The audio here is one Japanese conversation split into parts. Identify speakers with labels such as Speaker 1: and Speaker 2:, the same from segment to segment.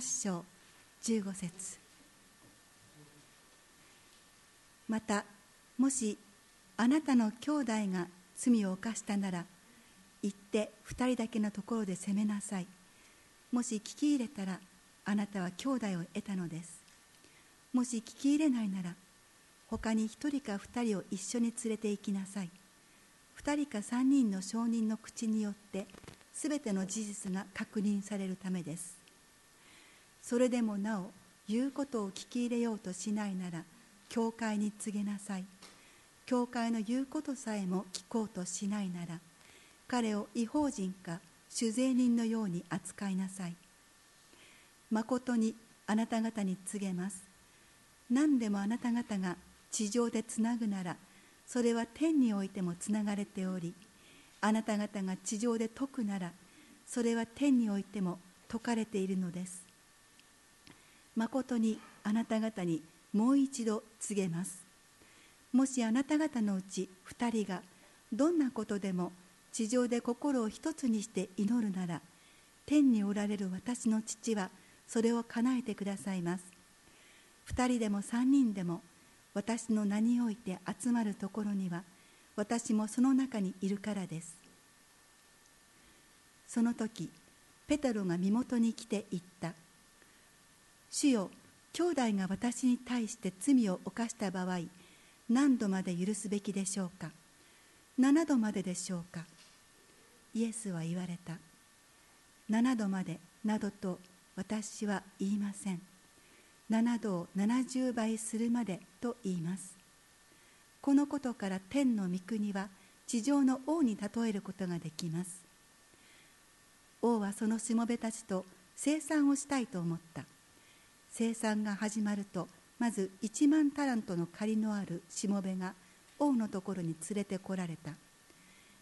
Speaker 1: 章15節。またもしあなたの兄弟が罪を犯したなら行って2人だけのところで責めなさい。もし聞き入れたらあなたは兄弟を得たのです。もし聞き入れないなら他に1人か2人を一緒に連れて行きなさい。2人か3人の証人の口によってすべての事実が確認されるためです。それでもなお言うことを聞き入れようとしないなら教会に告げなさい。教会の言うことさえも聞こうとしないなら彼を違法人か酒税人のように扱いなさい。まことにあなた方に告げます。何でもあなた方が地上でつなぐならそれは天においてもつながれておりあなた方が地上で解くならそれは天においても解かれているのです。まことにあなた方にもう一度告げます。もしあなた方のうち2人がどんなことでも地上で心を一つにして祈るなら天におられる私の父はそれを叶えてくださいます。2人でも3人でも私の名において集まるところには私もその中にいるからです。その時ペテロが身元に来て言った。主よ兄弟が私に対して罪を犯した場合何度まで許すべきでしょうか？7度まででしょうか？イエスは言われた。7度までなどと私は言いません。7度を70倍するまでと言います。このことから天の御国は地上の王に例えることができます。王はそのしもべたちと生産をしたいと思った。生産が始まるとまず1万タラントの借りのあるしもべが王のところに連れてこられた。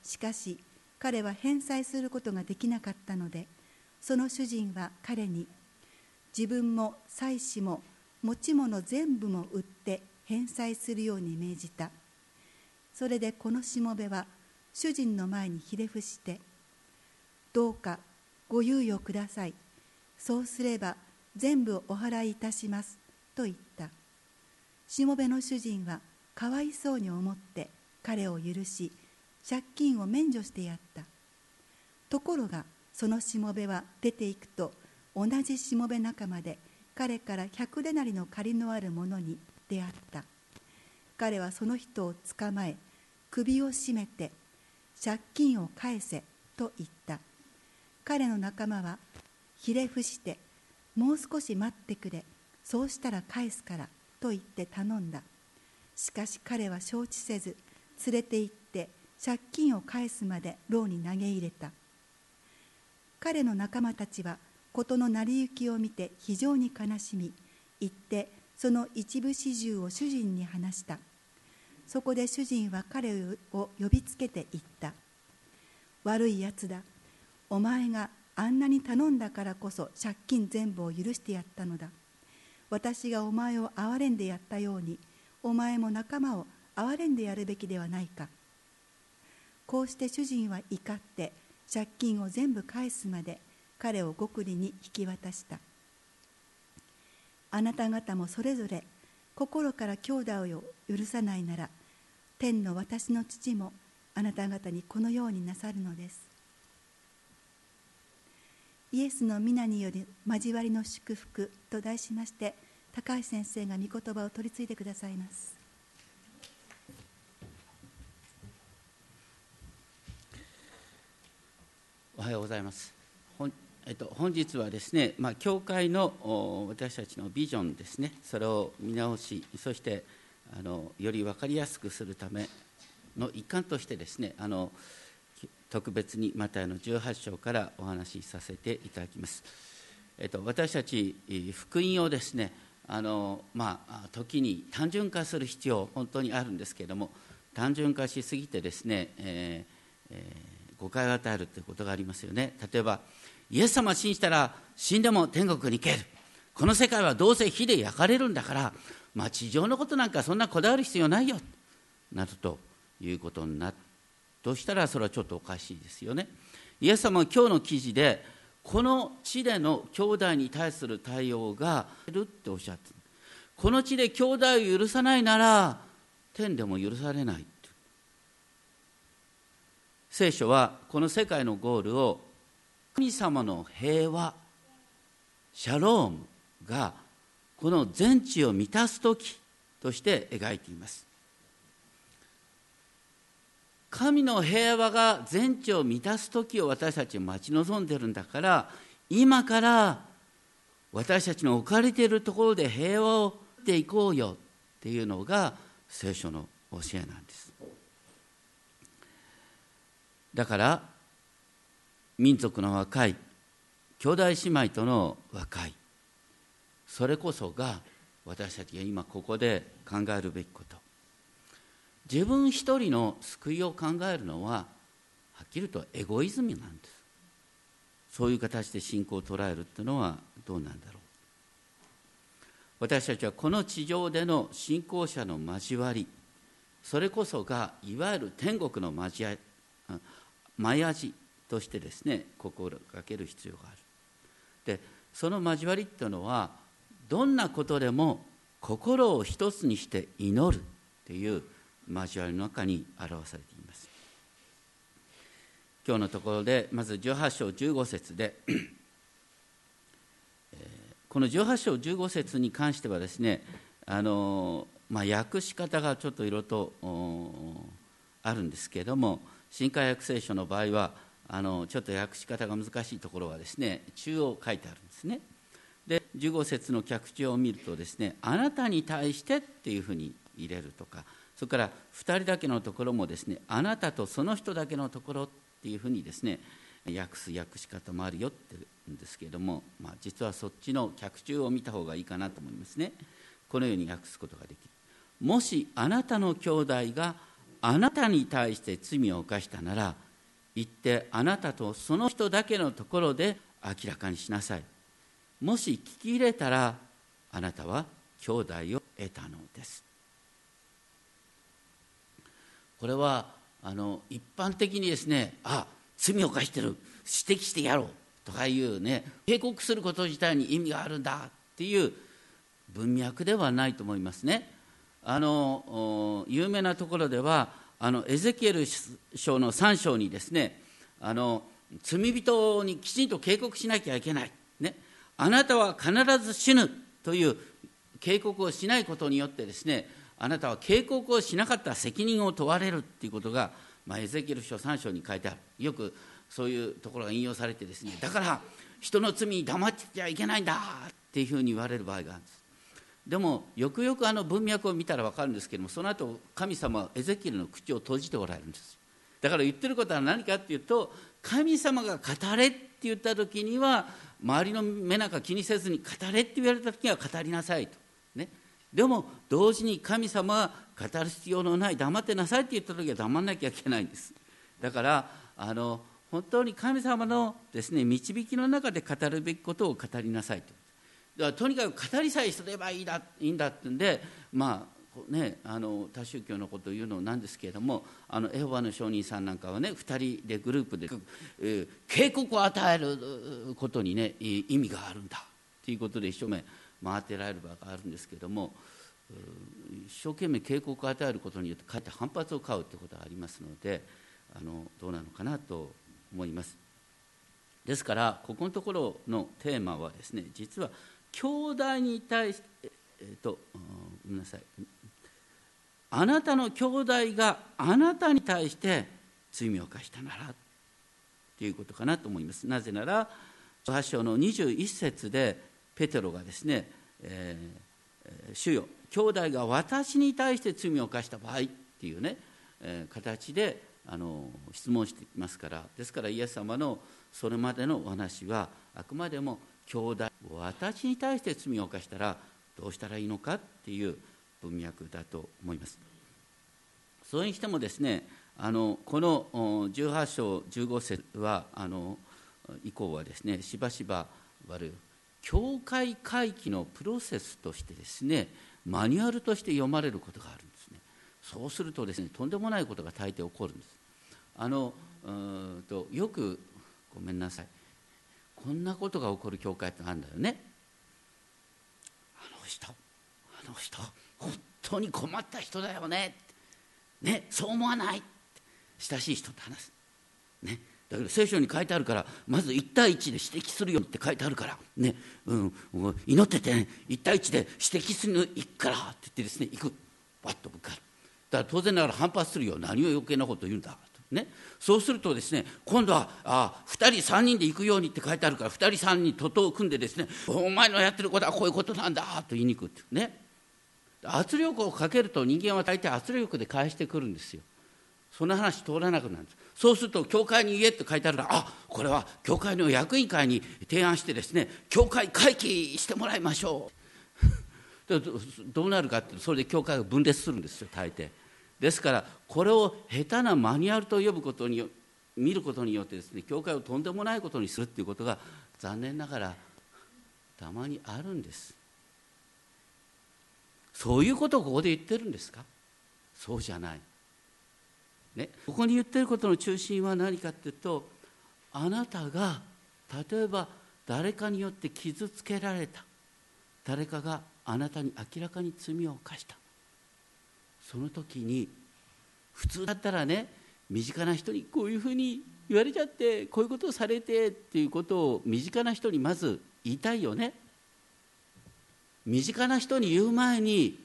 Speaker 1: しかし彼は返済することができなかったのでその主人は彼に自分も妻子も持ち物全部も売って返済するように命じた。それでこのしもべは主人の前にひれ伏して「どうかご猶予ください。そうすれば全部お払いいたします」と言った。しもべの主人はかわいそうに思って彼を許し借金を免除してやった。ところがそのしもべは出ていくと同じしもべ仲間で彼から百デナリの借りのある者に出会った。彼はその人を捕まえ首を絞めて借金を返せと言った。彼の仲間はひれ伏してもう少し待ってくれ。そうしたら返すからと言って頼んだ。しかし彼は承知せず連れて行って借金を返すまで牢に投げ入れた。彼の仲間たちは事の成り行きを見て非常に悲しみ行ってその一部始終を主人に話した。そこで主人は彼を呼びつけて言った。悪いやつだ。お前があんなに頼んだからこそ借金全部を許してやったのだ。私がお前を憐れんでやったようにお前も仲間を憐れんでやるべきではないか。こうして主人は怒って借金を全部返すまで彼を極利に引き渡した。あなた方もそれぞれ心から兄弟を許さないなら天の私の父もあなた方にこのようになさるのです。イエスの皆により交わりの祝福と題しまして高橋先生が御言葉を取り次いでくださいます。
Speaker 2: おはようございます。えっと、本日はですね、まあ、教会の私たちのビジョンですね。それを見直しそしてあのより分かりやすくするための一環としてですねあの特別にマタイの18章からお話しさせていただきます、えっと、私たち福音をですねあの、まあ、時に単純化する必要本当にあるんですけれども単純化しすぎてですね、えーえー、誤解を与えるということがありますよね。例えばイエス様を信じたら死んでも天国に行ける。この世界はどうせ火で焼かれるんだから、まあ、地上のことなんかそんなこだわる必要ないよ。などということになってとしたらそれはちょっとおかしいですよね。イエス様は今日の記事でこの地での兄弟に対する対応がいるっておっしゃってこの地で兄弟を許さないなら天でも許されない聖書はこの世界のゴールを神様の平和シャロームがこの全地を満たす時として描いています。神の平和が全地を満たす時を私たちは待ち望んでるんだから今から私たちの置かれているところで平和をっていこうよっていうのが聖書の教えなんです。だから民族の和解兄弟姉妹との和解それこそが私たちが今ここで考えるべきこと。自分一人の救いを考えるのははっきりとエゴイズムなんです。そういう形で信仰を捉えるっていうのはどうなんだろう。私たちはこの地上での信仰者の交わりそれこそがいわゆる天国の交わり前味としてですね心がける必要がある。でその交わりっていうのはどんなことでも心を一つにして祈るっていう交わりの中に表されています。今日のところでまず18章15節でこの18章15節に関してはですねあの、まあ、訳し方がちょっといろいろとあるんですけれども新海訳聖書の場合はあのちょっと訳し方が難しいところはですね中央書いてあるんですね。で15節の脚注を見るとですねあなたに対してっていうふうに入れるとかそれから2人だけのところもですねあなたとその人だけのところっていうふうにですね訳す訳し方もあるよって言うんですけれども、まあ、実はそっちの脚注を見た方がいいかなと思いますね。このように訳すことができる。もしあなたの兄弟があなたに対して罪を犯したなら行ってあなたとその人だけのところで明らかにしなさい。もし聞き入れたらあなたは兄弟を得たのです。これはあの一般的にですねあ罪を犯してる。指摘してやろうとかいうね警告すること自体に意味があるんだっていう文脈ではないと思いますね。あの有名なところではあのエゼキエル書の3章にですねあの罪人にきちんと警告しなきゃいけない、ね、あなたは必ず死ぬという警告をしないことによってですねあなたは警告をしなかった責任を問われるということが、まあ、エゼキエル書3章に書いてある。よくそういうところが引用されてですね。だから人の罪に黙ってちゃいけないんだっていうふうに言われる場合があるんです。でもよくよくあの文脈を見たら分かるんですけどもその後神様はエゼキエルの口を閉じておられるんです。だから言ってることは何かっていうと神様が語れって言った時には周りの目なんか気にせずに語れって言われた時には語りなさいと、ね、でも同時に神様は語る必要のない黙ってなさいって言った時は黙らなきゃいけないんです。だからあの本当に神様のですね導きの中で語るべきことを語りなさいと。だからとにかく語りさえすればいいだいいんだってんでまあね、あの多宗教のことを言うのなんですけれどもあのエホバの証人さんなんかはね2人でグループで、えー、警告を与えることにね意味があるんだということで一生懸命回ってられる場があるんですけれども一生懸命警告を与えることによってかえって反発を買うということがありますのであのどうなのかなと思います。ですからここのところのテーマはですね実は兄弟に対して、えっと、ごめんなさいあなたの兄弟があなたに対して罪を犯したならということかなと思いますなぜなら8章の21節でペテロがですね、えー、主よ兄弟が私に対して罪を犯した場合っていうね、えー、形であの質問していますからですからイエス様のそれまでのお話はあくまでも兄弟私に対して罪を犯したらどうしたらいいのかっていう文脈だと思います。それにしてもですねあのこの18章15節はあの以降はですねしばしば悪い教会回帰のプロセスとしてですねマニュアルとして読まれることがあるんですね。そうするとですねとんでもないことが大抵起こるんです。あのうんとよくごめんなさい。こんなことが起こる教会ってあるんだよね。あの人あの人本当に困った人だよね。ねそう思わない。親しい人と話す。ね。だけど聖書に書いてあるからまず1対1で指摘するよって書いてあるからね、うん、祈ってて、ね、1対1で指摘するの行くからって言ってですね行く。バッと向かるだから当然ながら反発するよ。何を余計なこと言うんだね、そうするとですね今度はあ2人3人で行くようにって書いてあるから2人3人徒党を組んでですねお前のやってることはこういうことなんだと言いに行くって。ね。圧力をかけると人間は大体圧力で返してくるんですよ。そんな話通らなくなるんです。そうすると教会に言えって書いてあるからあこれは教会の役員会に提案してですね教会会期してもらいましょう。どうなるかってそれで教会が分裂するんですよ大抵。ですからこれを下手なマニュアルと呼ぶことに見ることによってですね教会をとんでもないことにするっていうことが残念ながらたまにあるんです。そういうことをここで言ってるんですか？そうじゃない、ね、ここに言ってることの中心は何かっていうとあなたが例えば誰かによって傷つけられた。誰かがあなたに明らかに罪を犯した。その時に普通だったらね身近な人にこういうふうに言われちゃってこういうことをされてっていうことを身近な人にまず言いたいよね。身近な人に言う前に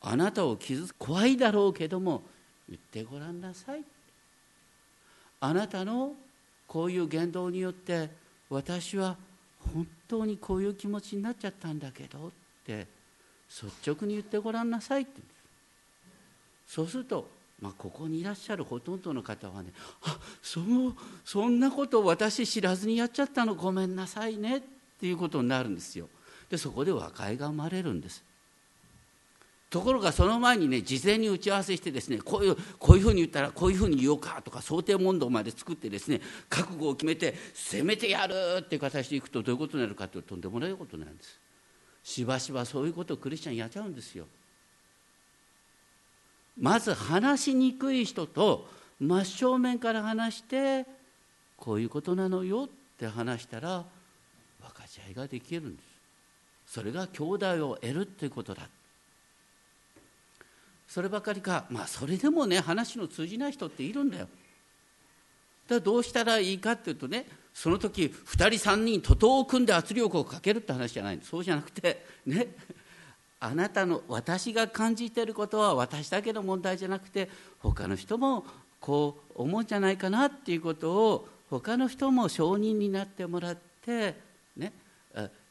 Speaker 2: あなたを傷つ怖いだろうけども言ってごらんなさい。あなたのこういう言動によって私は本当にこういう気持ちになっちゃったんだけどって率直に言ってごらんなさいって。そうすると、まあ、ここにいらっしゃるほとんどの方はねあそのそんなこと私知らずにやっちゃったのごめんなさいねっていうことになるんですよ。でそこで和解が生まれるんです。ところがその前にね事前に打ち合わせしてですねこういうこういうふうに言ったらこういうふうに言おうかとか想定問答まで作ってですね覚悟を決めて攻めてやるっていう形でいくとどういうことになるかというととんでもないことなんです。しばしばそういうことをクリスチャンやっちゃうんですよ。まず話しにくい人と真正面から話してこういうことなのよって話したら分かち合いができるんです。それが兄弟を得るっていうことだ。そればかりか。まあそれでもね話の通じない人っているんだよ。だからどうしたらいいかっていうとねその時2人3人徒党を組んで圧力をかけるって話じゃないそうじゃなくてねあなたの私が感じていることは私だけの問題じゃなくて他の人もこう思うんじゃないかなっていうことを他の人も承認になってもらって、ね、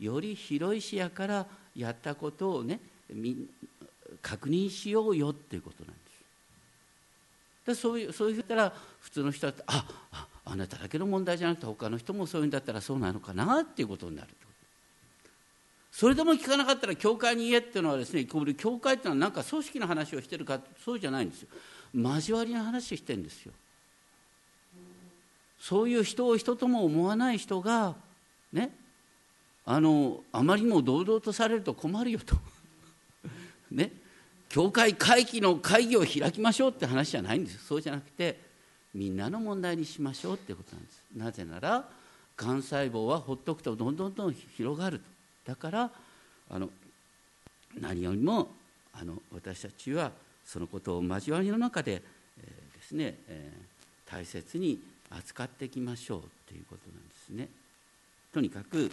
Speaker 2: より広い視野からやったことをね確認しようよっていうことなんです。でそういうそういうたら普通の人はあああなただけの問題じゃなくて他の人もそういうんだったらそうなのかなっていうことになるそれでも聞かなかったら教会に言えっていうのはですね教会っていうのは何か組織の話をしてるかそうじゃないんですよ。交わりの話してるんですよ。そういう人を人とも思わない人がねあのあまりにも堂々とされると困るよと。ね。教会会期の会議を開きましょうって話じゃないんです。そうじゃなくてみんなの問題にしましょうってことなんです。なぜならがん細胞はほっとくとどんどんどん広がると。だからあの何よりもあの私たちはそのことを交わりの中で、えー、ですね、えー、大切に扱っていきましょうということなんですね。とにかく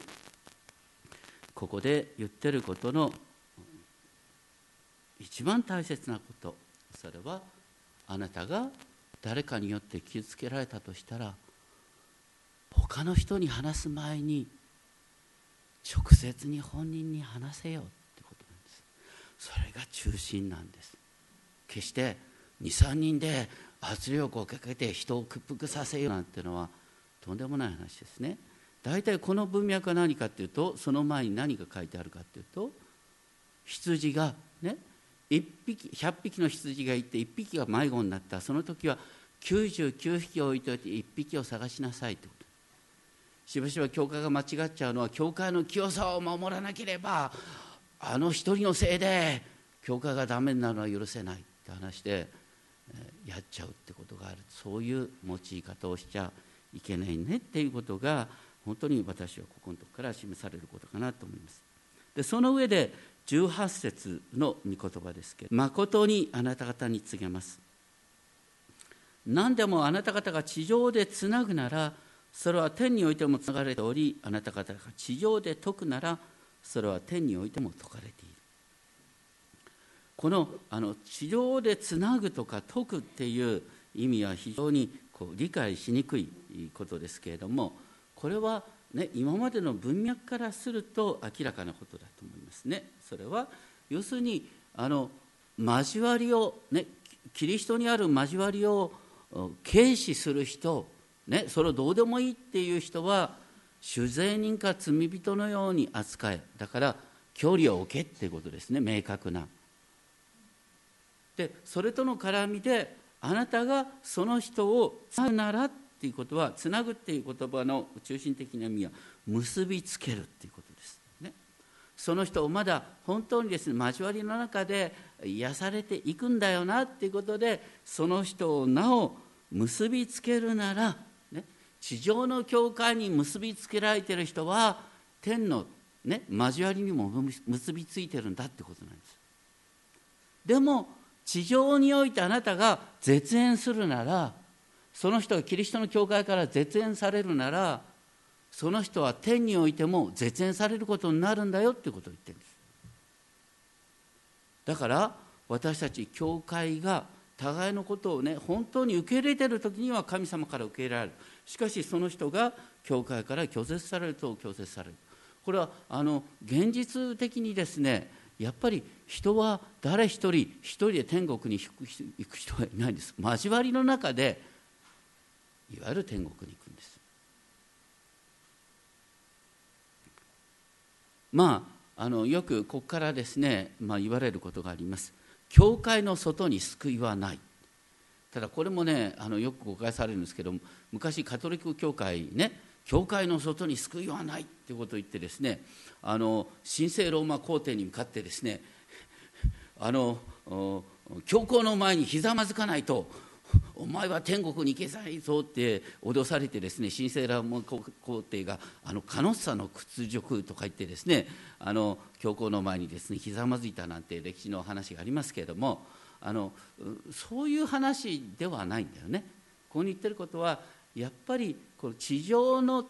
Speaker 2: ここで言ってることの一番大切なこと。それはあなたが誰かによって傷つけられたとしたら他の人に話す前に直接に本人に話せよってことなんです。それが中心なんです。決して23人で圧力をかけて人を屈服させようなんてのはとんでもない話ですね。大体この文脈は何かっていうとその前に何が書いてあるかっていうと羊がね1匹100匹の羊がいて1匹が迷子になった。その時は99匹置いといて1匹を探しなさいってこと。しばしば教会が間違っちゃうのは教会の清さを守らなければあの一人のせいで教会がダメになるのは許せないって話でやっちゃうってことがある。そういう用い方をしちゃいけないねっていうことが本当に私はここのところから示されることかなと思います。でその上で18節の御言葉ですけど誠にあなた方に告げます。何でもあなた方が地上でつなぐならそれは天においてもつながれておりあなた方が地上で解くならそれは天においても解かれている。このあの地上でつなぐとか解くっていう意味は非常にこう理解しにくいことですけれどもこれは、ね、今までの文脈からすると明らかなことだね。それは要するにあの交わりを、ね、キリストにある交わりを軽視する人、ね、それをどうでもいいっていう人は酒税人か罪人のように扱えだから距離を置けっていうことですね明確な。でそれとの絡みであなたがその人をつなぐならっていうことはつなぐっていう言葉の中心的な意味は結びつけるっていうこと。その人をまだ本当にですね交わりの中で癒されていくんだよなっていうことでその人をなお結びつけるなら、ね、地上の教会に結びつけられてる人は天の、ね、交わりにも結びついてるんだってことなんです。でも地上においてあなたが絶縁するならその人がキリストの教会から絶縁されるならその人は天においても絶縁されることになるんだよっていうことを言ってるんです。だから私たち教会が互いのことをね本当に受け入れている時には神様から受け入れられる。しかしその人が教会から拒絶されると拒絶される。これはあの現実的にですねやっぱり人は誰一人一人で天国に行く人はいないんです。交わりの中でいわゆる天国に行くんです。まああのよくここからですね、まあ、言われることがあります。教会の外に救いはない。ただこれもねあのよく誤解されるんですけど昔カトリック教会ね教会の外に救いはないということを言ってですねあの神聖ローマ皇帝に向かってですねあの教皇の前にひざまずかないと お前は天国に行けないぞって脅されてですね神聖ローマ皇帝があのカノッサの屈辱とか言ってですねあの教皇の前にですねひざまずいたなんて歴史の話がありますけれどもあのそういう話ではないんだよね。ここに言ってることはやっぱりこの地上の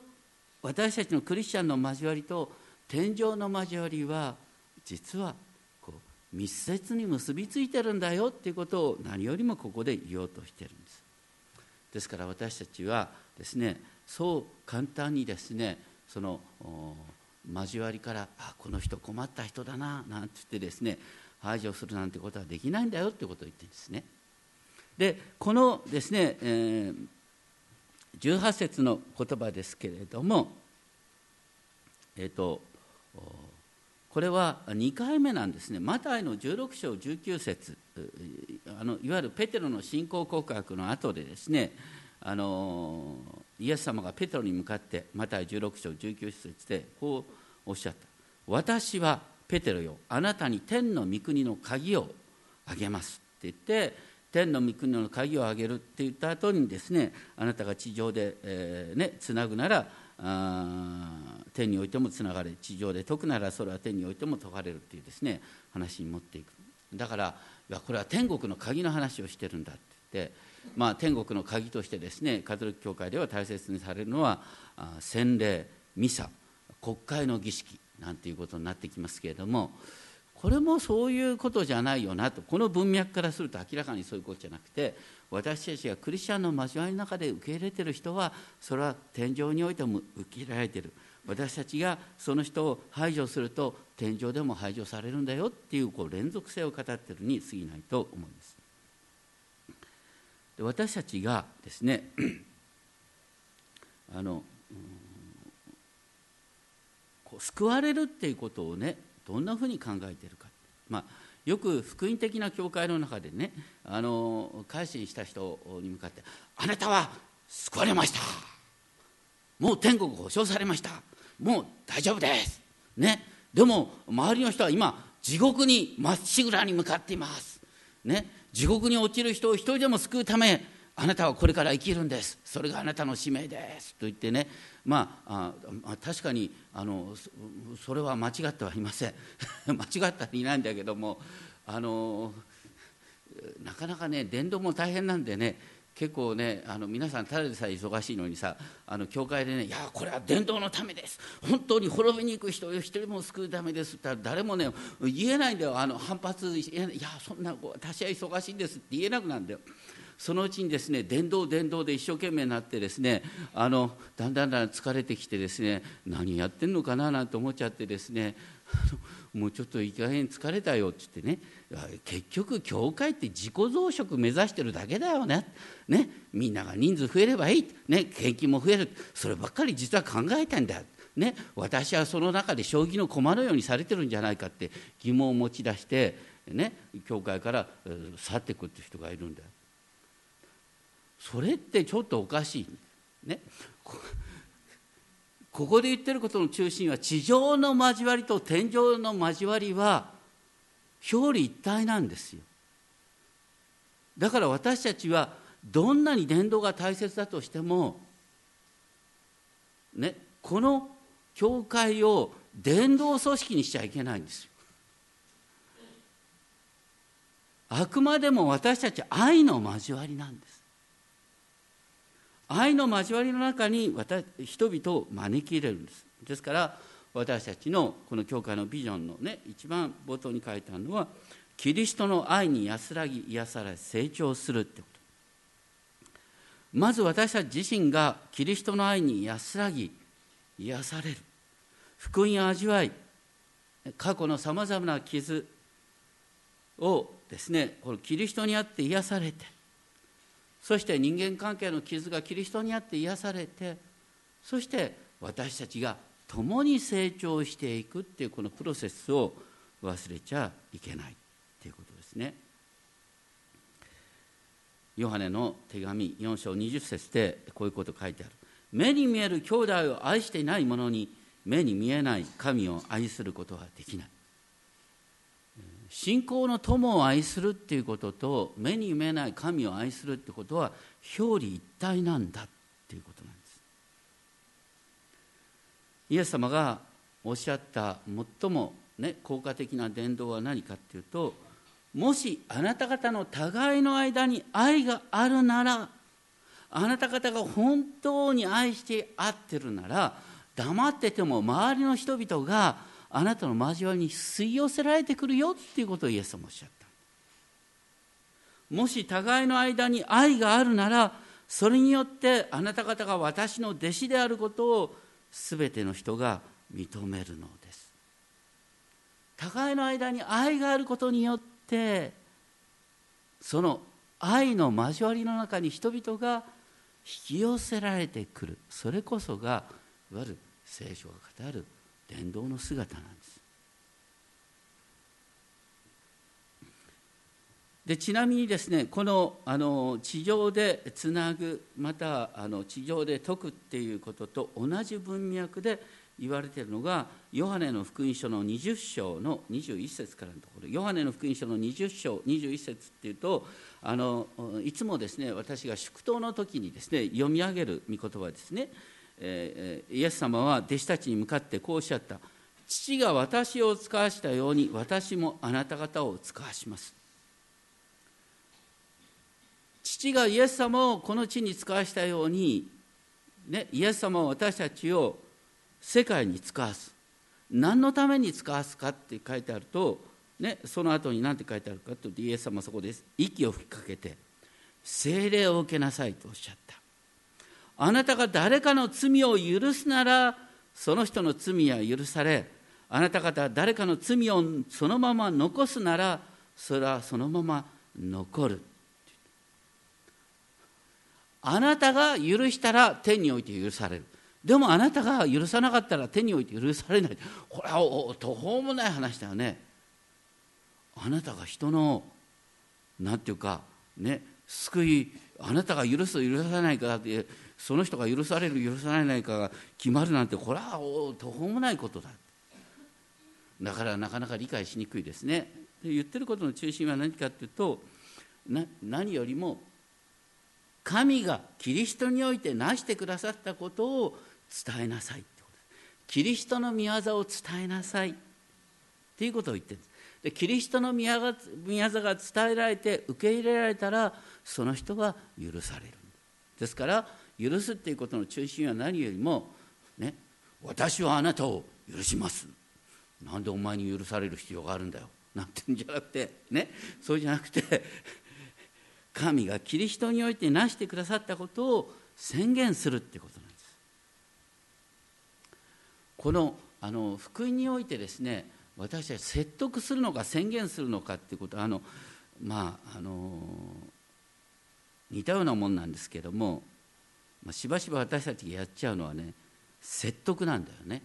Speaker 2: 私たちのクリスチャンの交わりと天井の交わりは実は密接に結びついてるんだよっていうことを何よりもここで言おうとしてるんです。ですから私たちはですねそう簡単にですねその交わりからあこの人困った人だななんて言ってですね排除するなんてことはできないんだよってことを言ってるんですね。でこのですね、えー、18節の言葉ですけれども、えーと、これは2回目なんですね。マタイの16章19節。あのいわゆるペテロの信仰告白の後でですねあのイエス様がペテロに向かってマタイ16章19節でこうおっしゃった「私はペテロよあなたに天の御国の鍵をあげます」って言って天の御国の鍵をあげるって言った後にですねあなたが地上で、えー、ね、つなぐなら天においてもつながれ地上で解くならそれは天においても解かれるっていうですね話に持っていく。だからいやこれは天国の鍵の話をしてるんだって。言って、まあ、天国の鍵としてですねカトリック教会では大切にされるのは洗礼ミサ国会の儀式なんていうことになってきますけれどもこれもそういうことじゃないよなと。この文脈からすると明らかにそういうことじゃなくて私たちがクリスチャンの交わりの中で受け入れてる人はそれは天井においても受け入れられてる。私たちがその人を排除すると天井でも排除されるんだよっていうこう連続性を語ってるに過ぎないと思います。で私たちがですね あの、こう救われるっていうことをねどんなふうに考えてるか、まあ、よく福音的な教会の中でねあの改心した人に向かって「あなたは救われました。もう天国保証されました。もう大丈夫です」ね、でも周りの人は今地獄にまっしぐらに向かっています、ね、地獄に落ちる人を一人でも救うためあなたはこれから生きるんです。それがあなたの使命です。と言ってね。まああ確かにあのそれは間違ってはいません。間違ってはいないんだけどもあのなかなかね伝道も大変なんでね結構ねあの皆さんただでさえ忙しいのにさあの教会でね「いやこれは伝道のためです本当に滅びに行く人を一人も救うためです」って誰もね言えないんだよあの反発いやそんな私は忙しいんですって言えなくなるんだよ。そのうちにですね伝道伝道で一生懸命になってですねあのだんだんだん疲れてきてですね何やってんのかななんて思っちゃってですね もうちょっといい加減疲れたよって言ってね。結局教会って自己増殖目指してるだけだよね。ね。みんなが人数増えればいい、ね、献金も増える。そればっかり実は考えたんだ。ね、私はその中で将棋の駒のようにされてるんじゃないかって疑問を持ち出して、ね、教会から去っていくって人がいるんだ。それってちょっとおかしい。ね、ここで言ってることの中心は地上の交わりと天上の交わりは表裏一体なんですよ。だから私たちはどんなに伝道が大切だとしても、ね、この教会を伝道組織にしちゃいけないんですよ。あくまでも私たち愛の交わりなんです。愛の交わりの中に人々を招き入れるんです。ですから私たちのこの教会のビジョンのね一番冒頭に書いてあるのはキリストの愛に安らぎ癒され成長するってこと。まず私たち自身がキリストの愛に安らぎ癒される。福音を味わい過去のさまざまな傷をですねこのキリストにあって癒されてそして人間関係の傷がキリストにあって癒されてそして私たちが共に成長していくっていうこのプロセスを忘れちゃいけないっていうことですね。ヨハネの手紙4章20節でこういうこと書いてある。目に見える兄弟を愛していない者に目に見えない神を愛することはできない。信仰の友を愛するっていうことと目に見えない神を愛するってことは表裏一体なんだっていうことなんです。イエス様がおっしゃった最も、ね、効果的な伝道は何かっていうともしあなた方の互いの間に愛があるならあなた方が本当に愛して合ってるなら黙ってても周りの人々があなたの交わりに吸い寄せられてくるよっていうことをイエス様おっしゃった。もし互いの間に愛があるならそれによってあなた方が私の弟子であることを全ての人が認めるのです。互いの間に愛があることによってその愛の交わりの中に人々が引き寄せられてくる。それこそがいわゆる聖書が語る伝道の姿なんです。でちなみにですねこのあの地上でつなぐまたあの地上で説くっていうことと同じ文脈で言われているのがヨハネの福音書の20章の21節からのところ。ヨハネの福音書の20章21節っていうとあのいつもですね私が祝祷の時にですね読み上げる御言葉ですね。えー、イエス様は弟子たちに向かってこうおっしゃった。父が私を使わしたように私もあなた方を使わします。父がイエス様をこの地に使わしたように、ね、イエス様は私たちを世界に使わす。何のために使わすかって書いてあると、ね、その後に何て書いてあるかというとイエス様はそこで息を吹きかけて精霊を受けなさいとおっしゃった。あなたが誰かの罪を許すならその人の罪は許されあなた方誰かの罪をそのまま残すならそれはそのまま残る。あなたが許したら天において許される。でもあなたが許さなかったら天において許されない。これは途方もない話だよね。あなたが人の何て言うかね救いあなたが許す許さないかってその人が許される許されないかが決まるなんてこれは途方もないことだ。だからなかなか理解しにくいですね。で言ってることの中心は何かっていうと何よりも神がキリストにおいて成してくださったことを伝えなさいってこと。キリストの御業を伝えなさい。っていうことを言ってるんです。でキリストの御業が伝えられて受け入れられたらその人は許される。ですから許すっていうことの中心は何よりもね私はあなたを許します。なんでお前に許される必要があるんだよ。なんてんじゃなくてねそうじゃなくて神がキリストにおいて成してくださったことを宣言するってことなんです。このあの福音においてですね私たち説得するのか宣言するのかっていうことはあのまああの似たようなもんなんですけども、まあ、しばしば私たちがやっちゃうのはね説得なんだよね。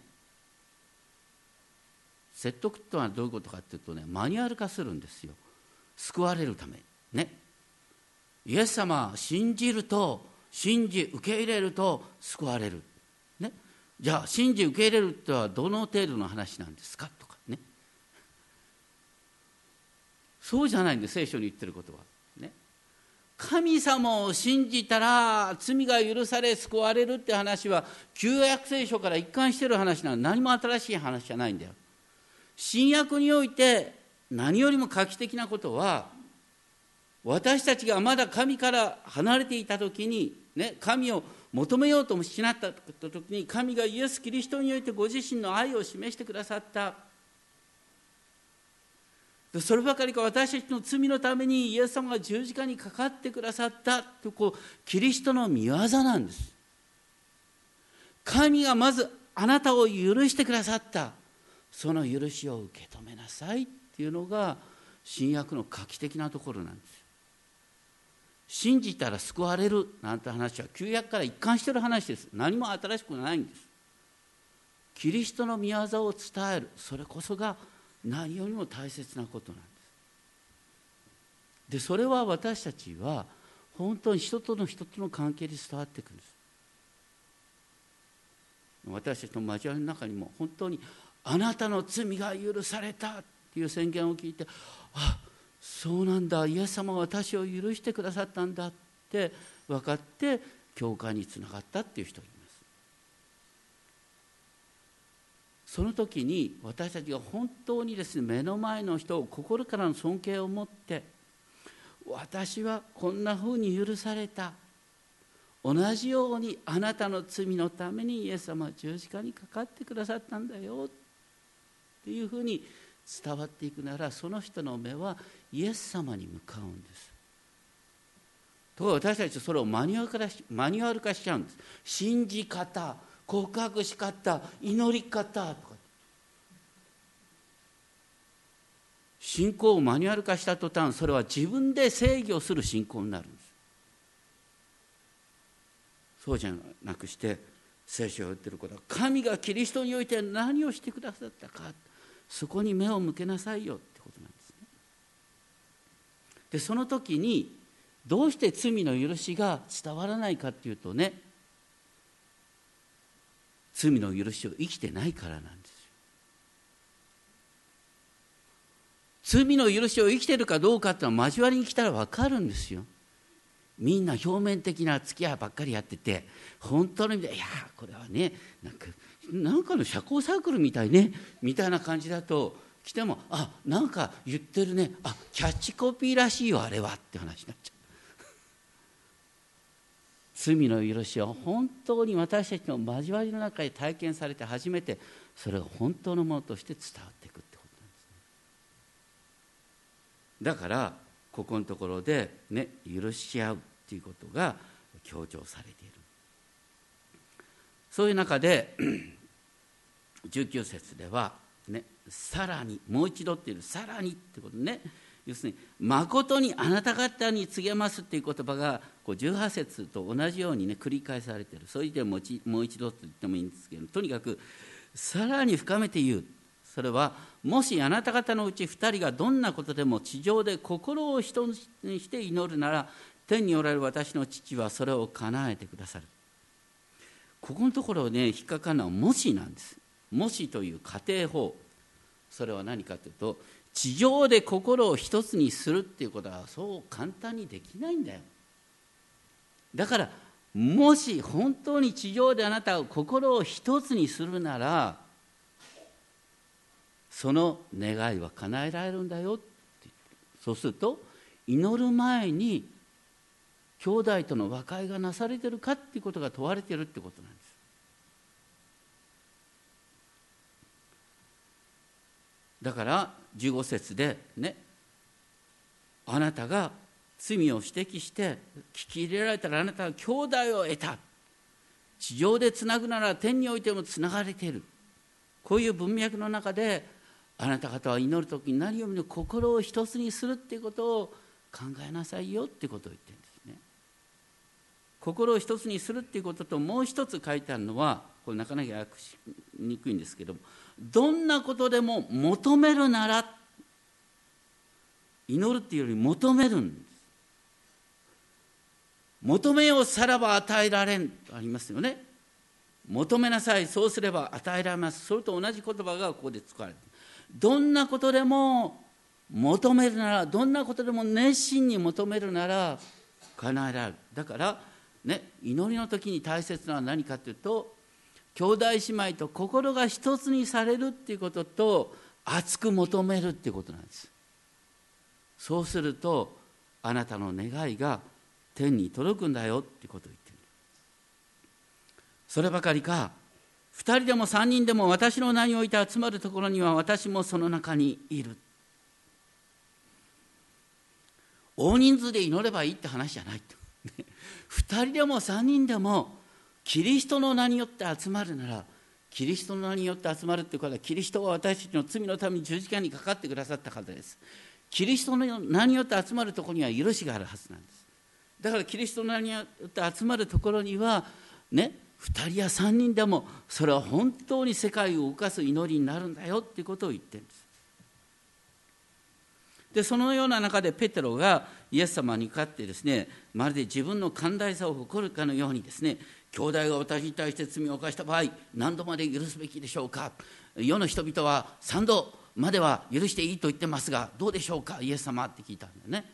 Speaker 2: 説得とはどういうことかっていうとねマニュアル化するんですよ。救われるためね。イエス様信じると信じ受け入れると救われる、ね、じゃあ信じ受け入れるとはどの程度の話なんですかとかね。そうじゃないんで聖書に言ってることは。神様を信じたら罪が許され救われるって話は旧約聖書から一貫してる話なの。何も新しい話じゃないんだよ。新約において何よりも画期的なことは私たちがまだ神から離れていた時に、ね、神を求めようともしなった時に神がイエス・キリストにおいてご自身の愛を示してくださった。そればかりか私たちの罪のためにイエス様が十字架にかかってくださったとこうキリストの御業なんです。神がまずあなたを許してくださった。その許しを受け止めなさいっていうのが新約の画期的なところなんです。信じたら救われるなんて話は旧約から一貫してる話です。何も新しくないんです。キリストの御業を伝える。それこそが何よりも大切なことなんです。でそれは私たちは本当に人との人との関係で伝わってくるんです。私たちの交わりの中にも本当にあなたの罪が許されたっていう宣言を聞いてあそうなんだ。イエス様は私を許してくださったんだって分かって教会につながったっていう人いますその時に私たちが本当にですね目の前の人を心からの尊敬を持って私はこんなふうに許された。同じようにあなたの罪のためにイエス様は十字架にかかってくださったんだよ。っていうふうに伝わっていくならその人の目はイエス様に向かうんです。ところが私たちはそれをマニュアル化マニュアル化しちゃうんです。信じ方。告白し方祈り方とか信仰をマニュアル化した途端それは自分で制御する信仰になるんですそうじゃなくして聖書が言ってることは神がキリストにおいて何をしてくださったかそこに目を向けなさいよってことなんですね。でその時にどうして罪の許しが伝わらないかっていうとね罪の許しを生きてないからなんですよ。罪の許しを生きてるかどうかっていうのは交わりに来たら分かるんですよ。みんな表面的な付き合いばっかりやってて本当の意味でいやこれはねなんかなんかの社交サークルみたいねみたいな感じだと来てもあなんか言ってるねあキャッチコピーらしいよあれはって話になっちゃう。罪の許しを本当に私たちの交わりの中で体験されて初めてそれが本当のものとして伝わっていくってことなんですね。だからここのところでね許し合うっていうことが強調されている。そういう中で19節では、ね、さらにもう一度っていうさらにってことね要するに誠にあなた方に告げますっていう言葉がこう18節と同じようにね繰り返されている。そういう意味でももう一度と言ってもいいんですけどとにかくさらに深めて言う。それはもしあなた方のうち2人がどんなことでも地上で心を人にして祈るなら天におられる私の父はそれを叶えてくださる。ここのところね引っかかるのはもしなんです。もしという仮定法。それは何かというと地上で心を一つにするっていうことはそう簡単にできないんだよだからもし本当に地上であなたが心を一つにするならその願いは叶えられるんだよってそうすると祈る前に兄弟との和解がなされてるかっていうことが問われてるってことなんです。だから15節でねあなたが罪を指摘して聞き入れられたらあなたは兄弟を得た。地上でつなぐなら天においてもつながれている。こういう文脈の中であなた方は祈る時に何よりも心を一つにするっていうことを考えなさいよってことを言ってるんですね。心を一つにするっていうことともう一つ書いてあるのはこれなかなか訳しにくいんですけどもどんなことでも求めるなら祈るっていうより求めるんです。求めようさらば与えられんとありますよね。求めなさいそうすれば与えられます。それと同じ言葉がここで使われてどんなことでも求めるならどんなことでも熱心に求めるなら叶えられる。だからね祈りの時に大切なのは何かというと兄弟姉妹と心が一つにされるっていうことと熱く求めるっていうことなんです。そうするとあなたの願いが天に届くんだよってことを言ってる。そればかりか2人でも3人でも私の名において集まるところには私もその中にいる。大人数で祈ればいいって話じゃないと。2人でも3人でもキリストの名によって集まるならキリストの名によって集まるってことはキリストは私たちの罪のために十字架にかかってくださった方です。キリストの名によって集まるところには許しがあるはずなんです。だからキリストの名によって集まるところにはね2人や3人でもそれは本当に世界を動かす祈りになるんだよっていうことを言ってるんです。でそのような中でペテロがイエス様に勝ってですねまるで自分の寛大さを誇るかのようにですね兄弟が私に対して罪を犯した場合何度まで許すべきでしょうか。世の人々は3度までは許していいと言ってますがどうでしょうか？イエス様って聞いたんだよね。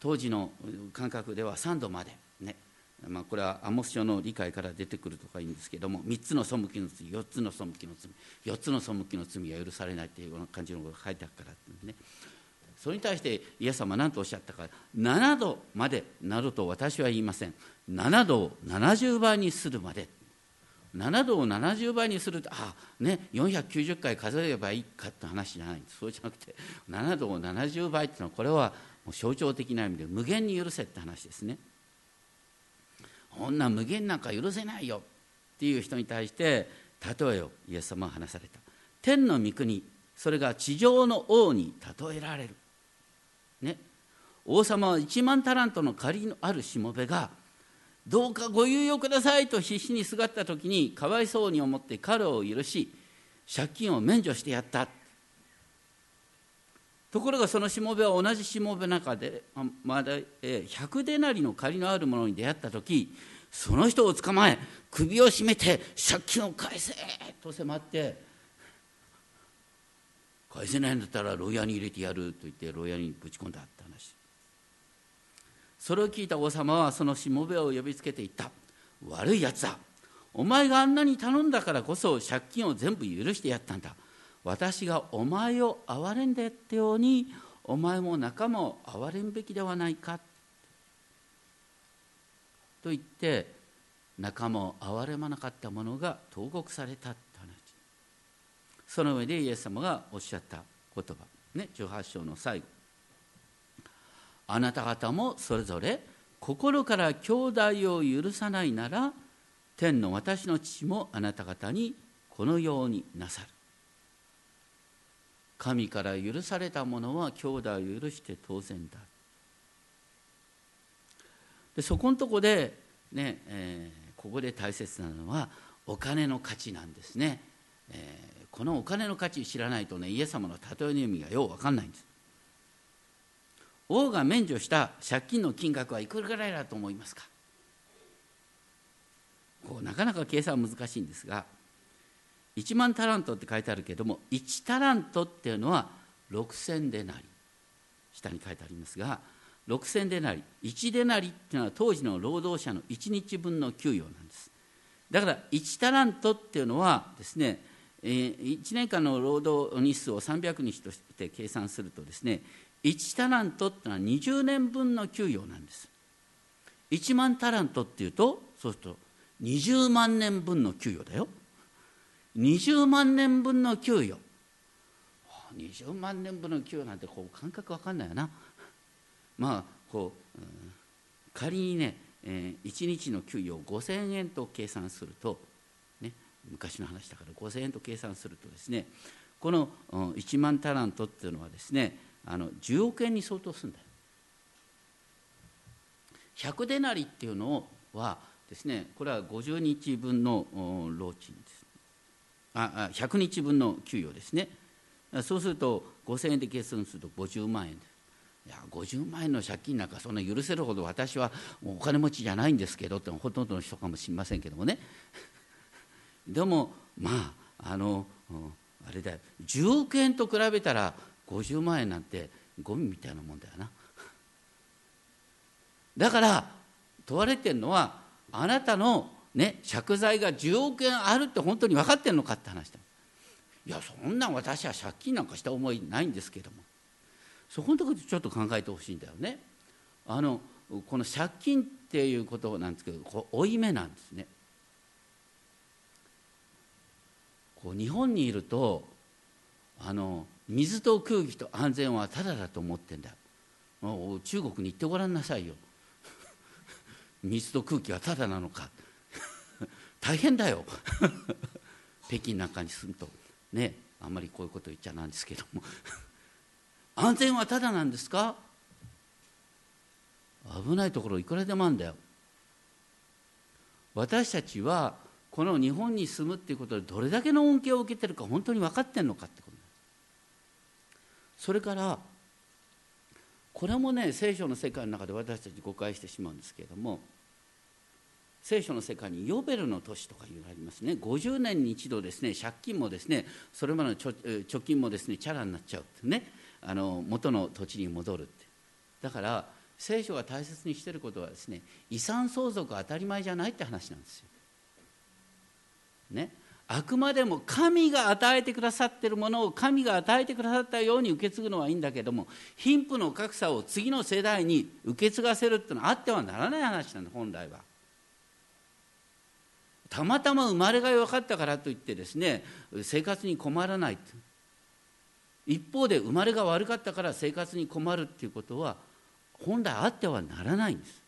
Speaker 2: 当時の感覚では3度までね。まあ、これはアモス書の理解から出てくるとかいいんですけども3つの背きの罪4つの背きの罪4つの背きの罪が許されないというような感じのことが書いてあるからね。それに対してイエス様は何とおっしゃったか7度までなると私は言いません。7度を70倍にするまで。7度を70倍にするとあね490回数えればいいかって話じゃないそうじゃなくて7度を70倍っていうのはこれはもう象徴的な意味で無限に許せって話ですね。こんな無限なんか許せないよっていう人に対して例えをイエス様は話された。天の御国それが地上の王に例えられる。王様は1万タラントの借りのあるしもべがどうかご猶予くださいと必死にすがった時にかわいそうに思って彼を許し借金を免除してやったところがそのしもべは同じしもべの中でまだ100デナリの借りのあるものに出会った時その人を捕まえ首を絞めて借金を返せと迫って返せないんだったら牢屋に入れてやると言って牢屋にぶち込んだ。それを聞いた王様はそのしもべを呼びつけていった。悪いやつだ。お前があんなに頼んだからこそ借金を全部許してやったんだ。私がお前を憐れんでってようにお前も仲間を憐れんべきではないか。と言って仲間を憐れまなかった者が投獄されたって話。その上でイエス様がおっしゃった言葉。ね18章の最後。あなた方もそれぞれ心から兄弟を許さないなら天の私の父もあなた方にこのようになさる。神から許された者は兄弟を許して当然だ。でそこのとこでね、えー、ここで大切なのはお金の価値なんですね、えー、このお金の価値知らないとねイエス様の例えの意味がよう分かんないんです。王が免除した借金の金額はいくらぐらいだと思いますか？こうなかなか計算は難しいんですが1万タラントって書いてあるけども1タラントっていうのは6000でなり下に書いてありますが6000デナリ。1デナリっていうのは当時の労働者の1日分の給与なんです。だから1タラントっていうのはですね1年間の労働日数を300日として計算するとですね1タラントってのは20年分の給与なんです。1万タラントっていうとそうすると20万年分の給与だよ。20万年分の給与。20万年分の給与なんてこう感覚わかんないよな。まあこう、うん、仮にね、えー、1日の給与を5000円と計算すると、ね、昔の話だから5000円と計算するとですねこの1万タラントっていうのはですねあの10億円に相当するんだよ。100デナリっていうのはですねこれは50日分の労賃ですあ100日分の給与ですね。そうすると5000円で計算すると50万円ですいや50万円の借金なんかそんな許せるほど私はお金持ちじゃないんですけどってほとんどの人かもしれませんけどもね。でもまああのあれだよ。10億円と比べたら50万円なんてゴミみたいなもんだよな。だから問われてるのはあなたのね借財が10億円あるって本当に分かってるのかって話だ。いやそんな私は借金なんかした思いないんですけども。そこのところでちょっと考えてほしいんだよね。あのこの借金っていうことなんですけどこ負い目なんですね。こう日本にいるとあの水と空気と安全はただだと思ってんだ。中国に行ってごらんなさいよ。水と空気はただなのか。大変だよ。北京なんかに住むと。ねあんまりこういうこと言っちゃなんですけども。安全はただなんですか？危ないところいくらでもあるんだよ。私たちはこの日本に住むっていうことでどれだけの恩恵を受けてるか本当に分かってんのかってこと。それからこれもね聖書の世界の中で私たち誤解してしまうんですけれども聖書の世界にヨベルの年とかいうのがありますね。50年に一度ですね借金もですねそれまでの貯金もですねチャラになっちゃうってねあの元の土地に戻るって。だから聖書が大切にしてることはですね遺産相続当たり前じゃないって話なんですよ。ね。あくまでも神が与えてくださっているものを神が与えてくださったように受け継ぐのはいいんだけども貧富の格差を次の世代に受け継がせるっていうのはあってはならない話なの本来は。たまたま生まれが良かったからといってですね生活に困らない一方で生まれが悪かったから生活に困るっていうことは本来あってはならないんです。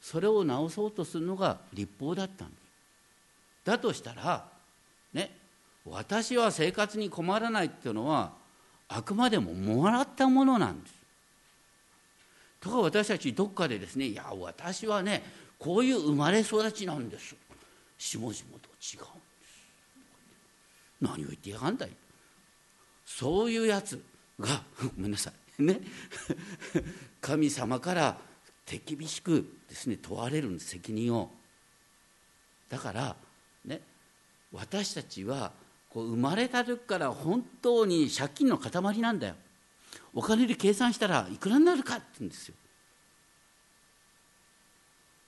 Speaker 2: それを直そうとするのが立法だったんです。だとしたらね私は生活に困らないっていうのはあくまでももらったものなんです。とか私たちどっかでですねいや私はねこういう生まれ育ちなんです。下々と違うんです。何を言ってやがんだい。そういうやつが ごめんなさい。ね。神様から手厳しくですね問われる責任を。だからね。私たちはこう生まれた時から本当に借金の塊なんだよ。お金で計算したらいくらになるかって言うんですよ。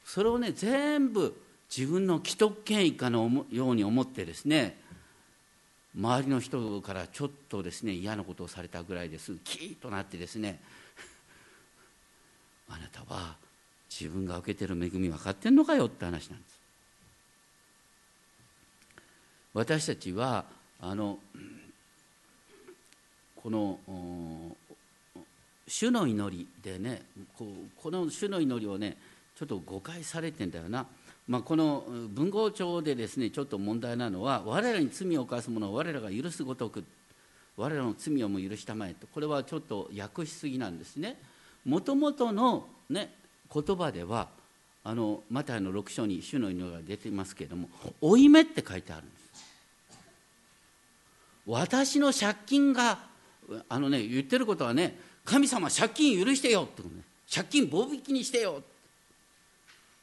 Speaker 2: それをね全部自分の既得権威かのように思ってですね周りの人からちょっとですね嫌なことをされたぐらいです。キーッとなってですね。あなたは自分が受けてる恵み分かってんのかよって話なんです。私たちはあのこの主の祈りでねこの主の祈りをねちょっと誤解されてんだよな、まあ、この文豪帳でですねちょっと問題なのは我らに罪を犯す者を我らが許すごとく我らの罪をも許したまえと。これはちょっと訳しすぎなんですね。もともとの、ね、言葉ではあのマタイの6章に主の祈りが出てますけれども「負い目」って書いてあるん私の借金があのね言ってることはね神様借金許してよってことね。借金棒引きにしてよ。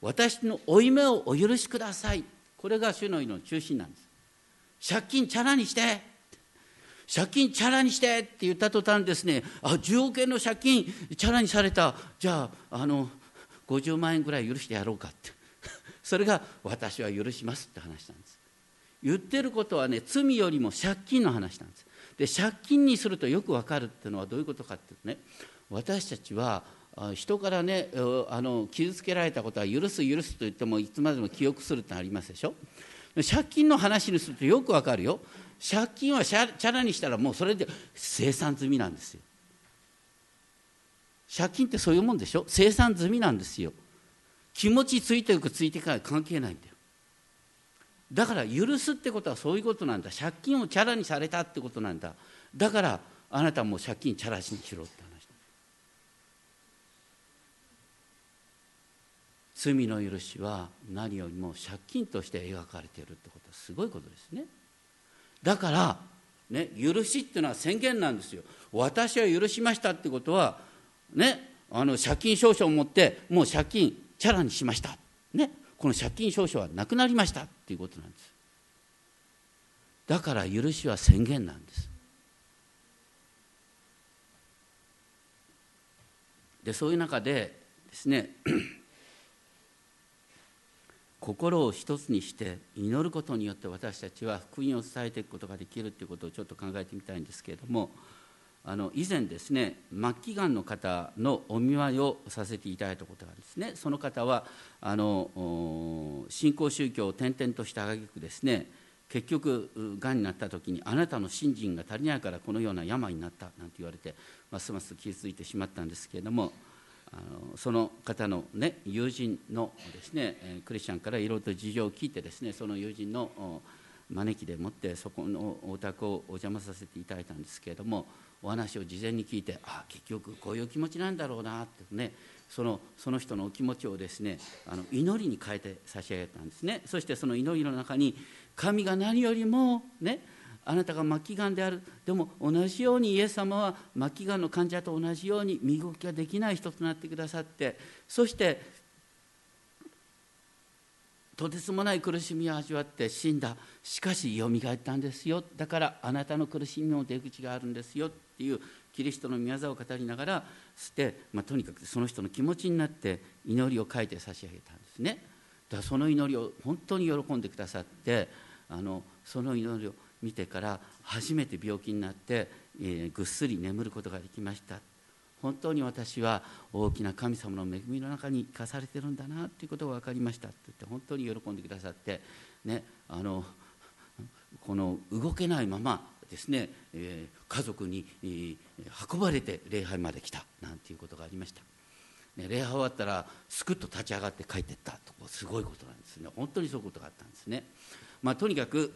Speaker 2: 私の負い目をお許しください。これが主の意の中心なんです。借金チャラにして。借金チャラにしてって言った途端ですねあ10億円の借金チャラにされた。じゃああの50万円ぐらい許してやろうかって。それが私は許しますって話なんです。言ってることはね罪よりも借金の話なんです。で借金にするとよくわかるっていうのはどういうことかっていうとね私たちは人からねあの傷つけられたことは許す許すと言ってもいつまでも記憶するってありますでしょ？借金の話にするとよくわかるよ。借金はチャラにしたらもうそれで生産済みなんですよ。借金ってそういうもんでしょ？生産済みなんですよ。気持ちついていくついていかない関係ないんだよ。だから許すってことはそういうことなんだ。借金をチャラにされたってことなんだ。だからあなたも借金チャラにしろって話。罪の許しは何よりも借金として描かれているってこと。はすごいことですね。だからね許しっていうのは宣言なんですよ。私は許しましたってことはねあの借金証書を持ってもう借金チャラにしました。ね。この借金証書はなくなりましたっていうことなんです。だから許しは宣言なんです。でそういう中でですね 心を一つにして祈ることによって私たちは福音を伝えていくことができるということをちょっと考えてみたいんですけれどもあの以前ですね末期がんの方のお見舞いをさせていただいたことがあるんですね。その方はあの新興宗教を転々とした挙句ですね結局がんになった時にあなたの信心が足りないからこのような病になったなんて言われてますます傷ついてしまったんですけれどもあのその方の、ね、友人のですねクリスチャンからいろいろと事情を聞いてですねその友人の招きでもってそこのお宅をお邪魔させていただいたんですけれどもお話を事前に聞いてああ結局こういう気持ちなんだろうなってねそのその人のお気持ちをですねあの祈りに変えて差し上げたんですね。そしてその祈りの中に神が何よりもねあなたが末期がんである。でも同じようにイエス様は末期がんの患者と同じように身動きができない人となってくださってそしてとてつもない苦しみを味わって死んだしかしよみがえったんですよだからあなたの苦しみも出口があるんですよっていうキリストの御業を語りながらして、まあ、とにかくその人の気持ちになって祈りを書いて差し上げたんですね。だからその祈りを本当に喜んでくださってあのその祈りを見てから初めて病気になって、えー、ぐっすり眠ることができました。本当に私は大きな神様の恵みの中に生かされてるんだなということが分かりましたって言って本当に喜んでくださって、ね、あのこの動けないままですね、えー、家族に、えー、運ばれて礼拝まで来たなんていうことがありました、ね、礼拝終わったらすくっと立ち上がって帰ってったとすごいことなんですね。本当にそういうことがあったんですね、まあ、とにかく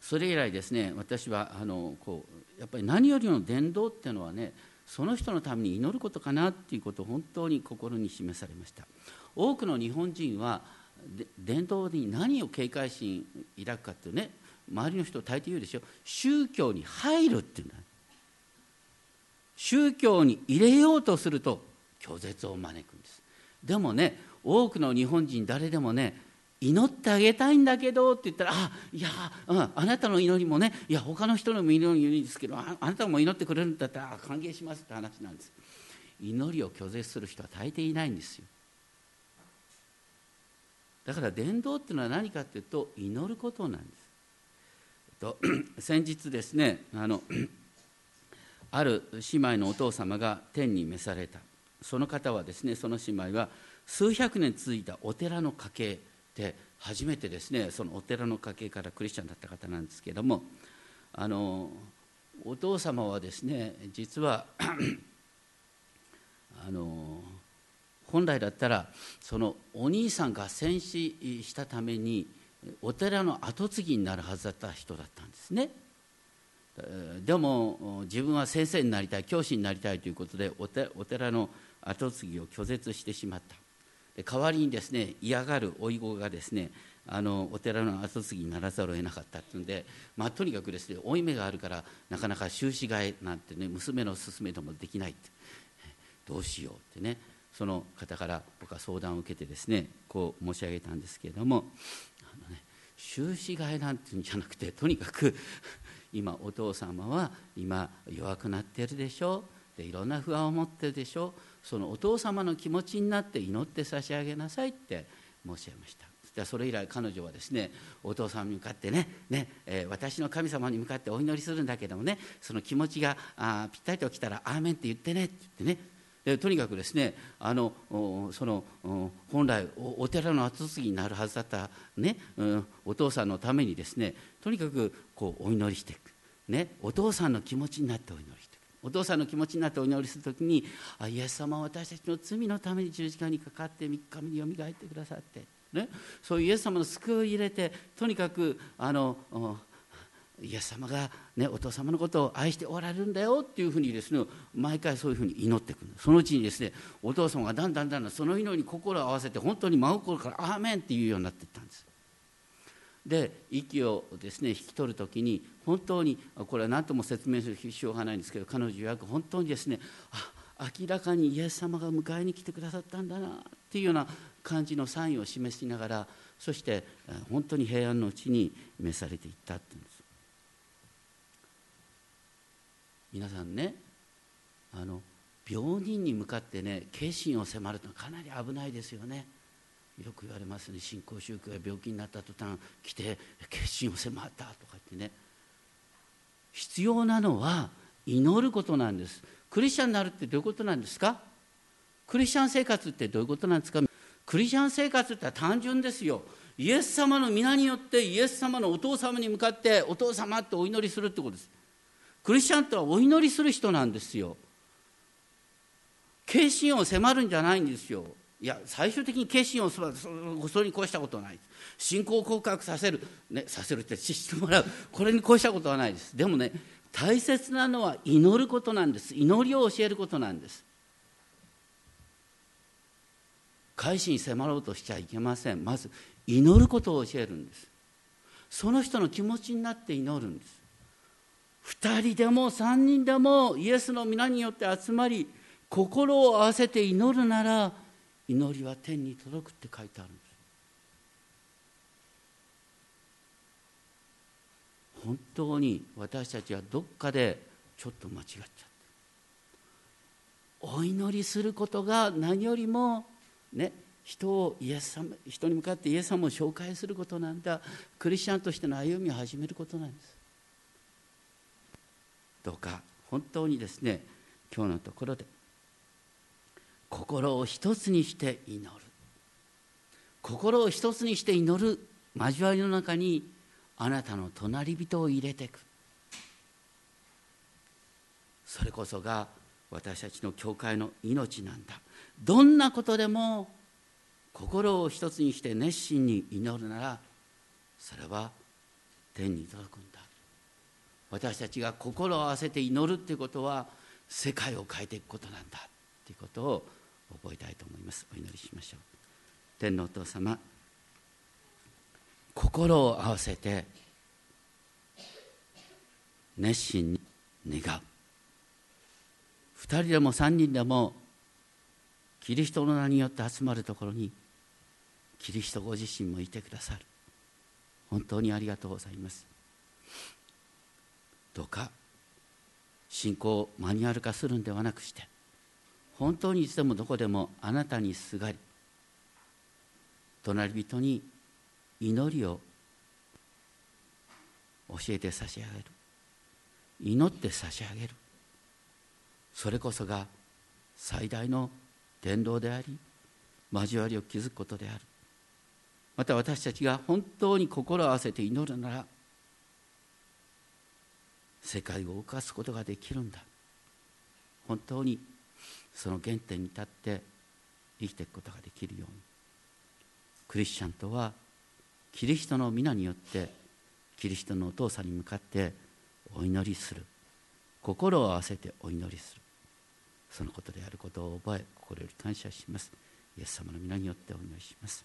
Speaker 2: それ以来ですね私はあのこうやっぱり何よりの伝道っていうのはねその人のために祈ることかなっていうことを本当に心に示されました。多くの日本人は伝統に何を警戒心抱くかっていうね周りの人大抵言うでしょ。宗教に入るっていうんだ。宗教に入れようとすると拒絶を招くんです。でもね多くの日本人誰でもね祈ってあげたいんだけどって言ったら「あいや、うん、あなたの祈りもねいや他の人の祈りもいいですけどああなたも祈ってくれるんだったら歓迎します」って話なんです。祈りを拒絶する人は大抵いないんですよ。だから伝道っていうのは何かっていうと祈ることなんです、えっと、先日ですねあの ある姉妹のお父様が天に召された。その方はですねその姉妹は数百年続いたお寺の家系で初めてですねそのお寺の家系からクリスチャンだった方なんですけどもあのお父様はですね実は あの本来だったらそのお兄さんが戦死したためにお寺の跡継ぎになるはずだった人だったんですね。でも自分は先生になりたい教師になりたいということでお寺の跡継ぎを拒絶してしまった。代わりにですね嫌がる甥い子がですねあのお寺の跡継ぎにならざるを得なかったっていうんで、まあ、とにかくですね負い目があるからなかなか収支替えなんてね娘の勧めでもできないってどうしようってねその方から僕は相談を受けてですねこう申し上げたんですけれどもあの、ね、収支替えなんていうんじゃなくてとにかく今お父様は今弱くなってるでしょでいろんな不安を持ってるでしょ。そのお父様の気持ちになって祈って差し上げなさいって申し上げました。じゃそれ以来彼女はですねお父様に向かってねね、えー、私の神様に向かってお祈りするんだけどもねその気持ちがあぴったりときたら「アーメン」って言ってねって言ってね。でとにかくですねあのその本来お寺の後継ぎになるはずだったね、うん、お父さんのためにですねとにかくこうお祈りしていく、ね、お父さんの気持ちになってお祈りお父さんの気持ちになってお祈りする時にあイエス様は私たちの罪のために十字架にかかって3日目によみがえってくださって、ね、そういうイエス様の救いを入れてとにかくあのイエス様が、ね、お父様のことを愛しておられるんだよっていうふうにですね毎回そういうふうに祈ってくる。そのうちにですねお父様がだんだんだんだんその祈りに心を合わせて本当に真心から「アーメン」って言うようになっていったんです。で息をですね引き取る時に本当にこれは何とも説明する必要がないんですけど彼女は本当にですねあ明らかにイエス様が迎えに来てくださったんだなっていうような感じのサインを示しながらそして本当に平安のうちに召されていったっていうんです。皆さんねあの病人に向かってね決心を迫るとかなり危ないですよね。よく言われますね。新興宗教が病気になった途端来て決心を迫ったとか言ってね。必要なのは祈ることなんです。クリスチャンになるってどういうことなんですか？クリスチャン生活ってどういうことなんですか？クリスチャン生活って単純ですよ。イエス様の皆によってイエス様のお父様に向かってお父様ってお祈りするってことです。クリスチャンとはお祈りする人なんですよ。決心を迫るんじゃないんですよ。いや最終的に決心をするそれに越したことはない。信仰告白させる、ね、させるってしてもらう。これに越したことはないです。でもね大切なのは祈ることなんです。祈りを教えることなんです。改心迫ろうとしちゃいけません。まず祈ることを教えるんです。その人の気持ちになって祈るんです。2人でも3人でもイエスの皆によって集まり心を合わせて祈るなら祈りは天に届くって書いてあるんです。本当に私たちはどっかでちょっと間違っちゃって。お祈りすることが何よりもね人をイエス様人に向かってイエス様を紹介することなんだ。クリスチャンとしての歩みを始めることなんです。どうか本当にですね今日のところで心を一つにして祈る。心を一つにして祈る交わりの中にあなたの隣人を入れていく。それこそが私たちの教会の命なんだ。どんなことでも心を一つにして熱心に祈るならそれは天に届くんだ。私たちが心を合わせて祈るっていうことは世界を変えていくことなんだっていうことを覚えたいと思います。お祈りしましょう。天皇お父様心を合わせて熱心に願う。2人でも3人でもキリストの名によって集まるところにキリストご自身もいてくださる。本当にありがとうございます。どうか信仰をマニュアル化するんではなくして本当にいつでもどこでもあなたにすがり隣人に祈りを教えて差し上げる。祈って差し上げる。それこそが最大の伝道であり交わりを築くことである。また私たちが本当に心を合わせて祈るなら世界を動かすことができるんだ。本当にその原点に立って生きていくことができるようにクリスチャンとはキリストの皆によってキリストのお父さんに向かってお祈りする。心を合わせてお祈りする。そのことであることを覚え心より感謝します。イエス様の皆によってお祈りします。